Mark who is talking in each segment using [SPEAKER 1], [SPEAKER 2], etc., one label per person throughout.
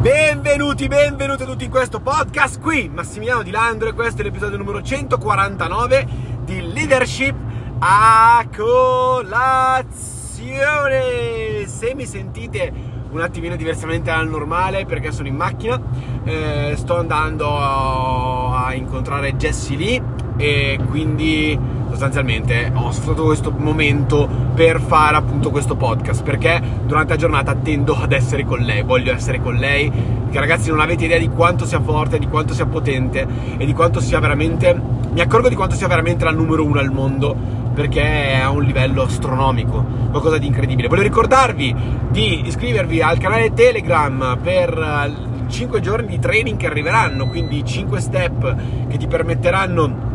[SPEAKER 1] Benvenuti, benvenuti tutti in questo podcast qui, Massimiliano Di Landro e questo è l'episodio numero 149 di Leadership a colazione. Se mi sentite un attimino diversamente dal normale perché sono in macchina, eh, sto andando a incontrare Jessie Lee e quindi sostanzialmente ho sfruttato questo momento per fare appunto questo podcast perché durante la giornata tendo ad essere con lei, voglio essere con lei, che ragazzi non avete idea di quanto sia forte, di quanto sia potente e di quanto sia veramente, mi accorgo di quanto sia veramente la numero uno al mondo perché è a un livello astronomico, qualcosa di incredibile. Voglio ricordarvi di iscrivervi al canale Telegram per 5 eh, giorni di training che arriveranno, quindi 5 step che ti permetteranno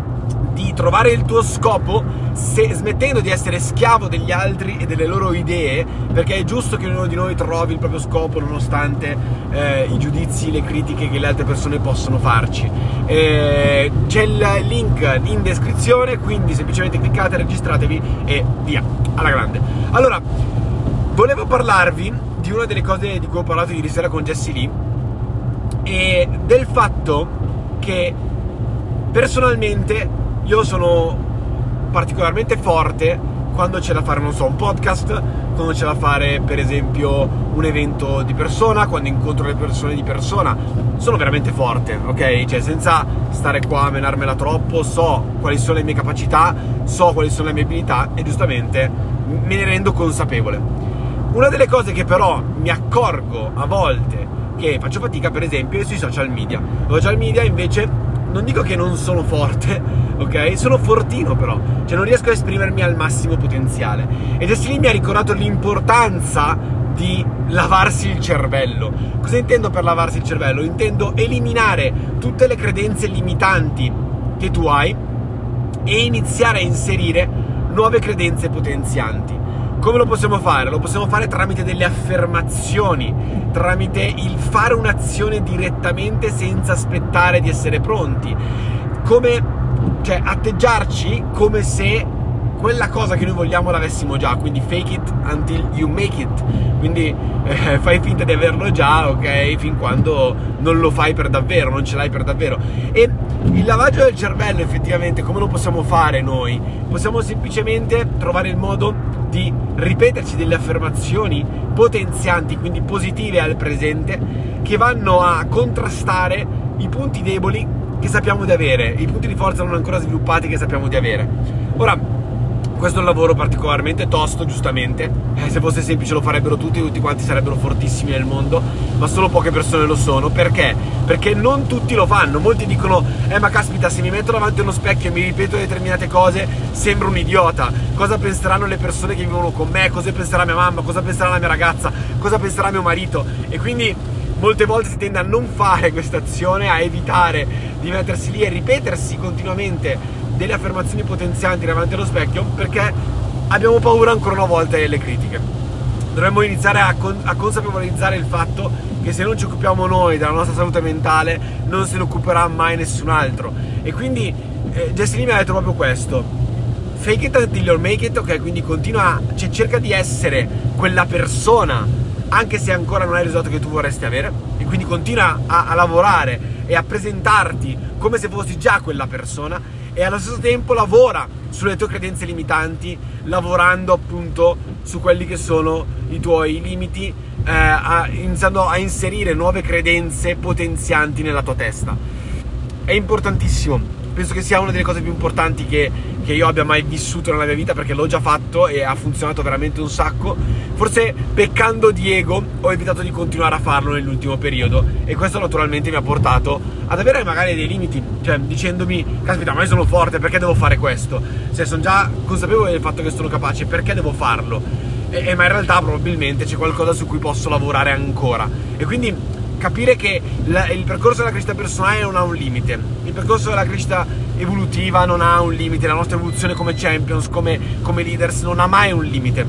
[SPEAKER 1] di trovare il tuo scopo se, smettendo di essere schiavo degli altri e delle loro idee, perché è giusto che ognuno di noi trovi il proprio scopo nonostante eh, i giudizi, le critiche che le altre persone possono farci. Eh, c'è il link in descrizione, quindi semplicemente cliccate, registratevi e via, alla grande. Allora, volevo parlarvi di una delle cose di cui ho parlato ieri sera con Jessie Lee e del fatto che personalmente io sono particolarmente forte quando c'è da fare, non so, un podcast, quando c'è da fare, per esempio, un evento di persona, quando incontro le persone di persona. Sono veramente forte, ok? Cioè, senza stare qua a menarmela troppo, so quali sono le mie capacità, so quali sono le mie abilità e giustamente me ne rendo consapevole. Una delle cose che però mi accorgo a volte che faccio fatica, per esempio, è sui social media. Social media invece non dico che non sono forte, ok? Sono fortino però, cioè non riesco a esprimermi al massimo potenziale. Ed Essilì mi ha ricordato l'importanza di lavarsi il cervello. Cosa intendo per lavarsi il cervello? Intendo eliminare tutte le credenze limitanti che tu hai e iniziare a inserire nuove credenze potenzianti. Come lo possiamo fare? Lo possiamo fare tramite delle affermazioni, tramite il fare un'azione direttamente senza aspettare di essere pronti. Come, cioè, atteggiarci come se quella cosa che noi vogliamo l'avessimo già, quindi fake it until you make it. Quindi eh, fai finta di averlo già, ok? Fin quando non lo fai per davvero, non ce l'hai per davvero. E il lavaggio del cervello effettivamente come lo possiamo fare noi? Possiamo semplicemente trovare il modo di ripeterci delle affermazioni potenzianti, quindi positive al presente, che vanno a contrastare i punti deboli che sappiamo di avere, i punti di forza non ancora sviluppati che sappiamo di avere. Ora, questo è un lavoro particolarmente tosto, giustamente. Eh, se fosse semplice lo farebbero tutti, tutti quanti sarebbero fortissimi nel mondo, ma solo poche persone lo sono. Perché? Perché non tutti lo fanno. Molti dicono: Eh, ma caspita, se mi metto davanti a uno specchio e mi ripeto determinate cose, sembro un idiota. Cosa penseranno le persone che vivono con me? Cosa penserà mia mamma? Cosa penserà la mia ragazza? Cosa penserà mio marito? E quindi molte volte si tende a non fare questa azione, a evitare di mettersi lì e ripetersi continuamente delle affermazioni potenzianti davanti allo specchio perché abbiamo paura ancora una volta delle critiche. Dovremmo iniziare a, con- a consapevolizzare il fatto che se non ci occupiamo noi della nostra salute mentale non se ne occuperà mai nessun altro. E quindi eh, Jessie mi ha detto proprio questo. Fake it until you make it, ok? Quindi continua, cioè cerca di essere quella persona anche se ancora non hai il risultato che tu vorresti avere e quindi continua a, a lavorare e a presentarti come se fossi già quella persona e allo stesso tempo lavora sulle tue credenze limitanti, lavorando appunto su quelli che sono i tuoi limiti, eh, a, iniziando a inserire nuove credenze potenzianti nella tua testa. È importantissimo penso che sia una delle cose più importanti che, che, io abbia mai vissuto nella mia vita perché l'ho già fatto e ha funzionato veramente un sacco. Forse peccando di ego ho evitato di continuare a farlo nell'ultimo periodo e questo naturalmente mi ha portato ad avere magari dei limiti, cioè dicendomi, caspita, ma io sono forte, perché devo fare questo? Cioè sono già consapevole del fatto che sono capace, perché devo farlo? E, e, ma in realtà probabilmente c'è qualcosa su cui posso lavorare ancora. E quindi capire che la, il percorso della crescita personale non ha un limite, il percorso della crescita evolutiva non ha un limite, la nostra evoluzione come champions, come, come leaders non ha mai un limite.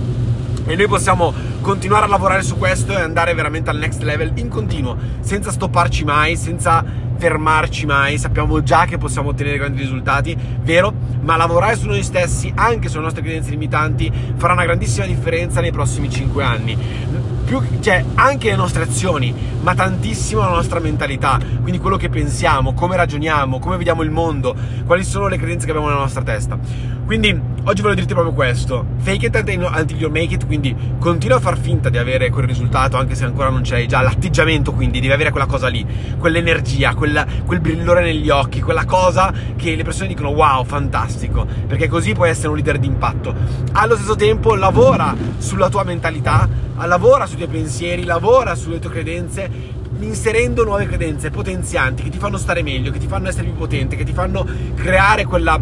[SPEAKER 1] E noi possiamo continuare a lavorare su questo e andare veramente al next level in continuo, senza stopparci mai, senza fermarci mai, sappiamo già che possiamo ottenere grandi risultati, vero? Ma lavorare su noi stessi, anche sulle nostre credenze limitanti, farà una grandissima differenza nei prossimi 5 anni più, cioè anche le nostre azioni, ma tantissimo la nostra mentalità, quindi quello che pensiamo, come ragioniamo, come vediamo il mondo, quali sono le credenze che abbiamo nella nostra testa. Quindi oggi voglio dirti proprio questo: fake it until you make it, quindi continua a far finta di avere quel risultato anche se ancora non c'hai già l'atteggiamento, quindi devi avere quella cosa lì, quell'energia, quella, quel brillore negli occhi, quella cosa che le persone dicono wow, fantastico, perché così puoi essere un leader di impatto. Allo stesso tempo lavora sulla tua mentalità, lavora sui tuoi pensieri, lavora sulle tue credenze inserendo nuove credenze potenzianti che ti fanno stare meglio, che ti fanno essere più potente, che ti fanno creare quella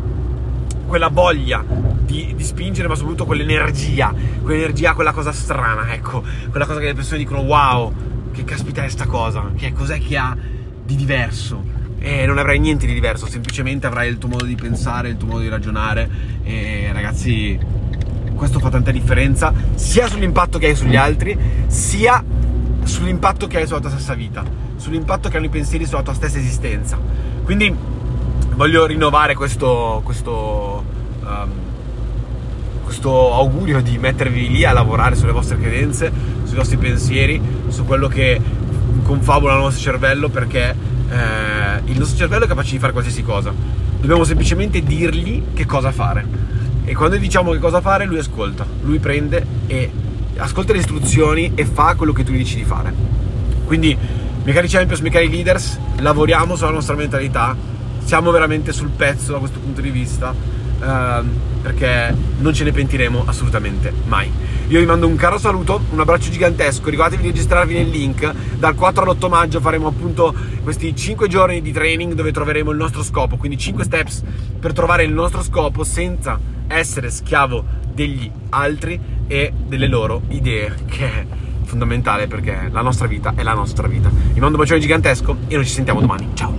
[SPEAKER 1] quella voglia di, di, spingere, ma soprattutto quell'energia, quell'energia, quella cosa strana, ecco, quella cosa che le persone dicono wow, che caspita è sta cosa, che cos'è che ha di diverso? E non avrai niente di diverso, semplicemente avrai il tuo modo di pensare, il tuo modo di ragionare e ragazzi, questo fa tanta differenza sia sull'impatto che hai sugli altri, sia sull'impatto che hai sulla tua stessa vita, sull'impatto che hanno i pensieri sulla tua stessa esistenza. Quindi voglio rinnovare questo, questo, um, questo augurio di mettervi lì a lavorare sulle vostre credenze, sui vostri pensieri, su quello che confabula il nostro cervello perché eh, il nostro cervello è capace di fare qualsiasi cosa. Dobbiamo semplicemente dirgli che cosa fare. E quando diciamo che cosa fare, lui ascolta, lui prende e ascolta le istruzioni e fa quello che tu gli dici di fare. Quindi, miei cari champions, miei cari leaders, lavoriamo sulla nostra mentalità, siamo veramente sul pezzo da questo punto di vista ehm, perché non ce ne pentiremo assolutamente mai. Io vi mando un caro saluto, un abbraccio gigantesco, ricordatevi di registrarvi nel link, dal 4 all'8 maggio faremo appunto questi 5 giorni di training dove troveremo il nostro scopo, quindi 5 steps per trovare il nostro scopo senza essere schiavo degli altri e delle loro idee, che è fondamentale perché la nostra vita è la nostra vita. Vi mando un bacione gigantesco e noi ci sentiamo domani. Ciao!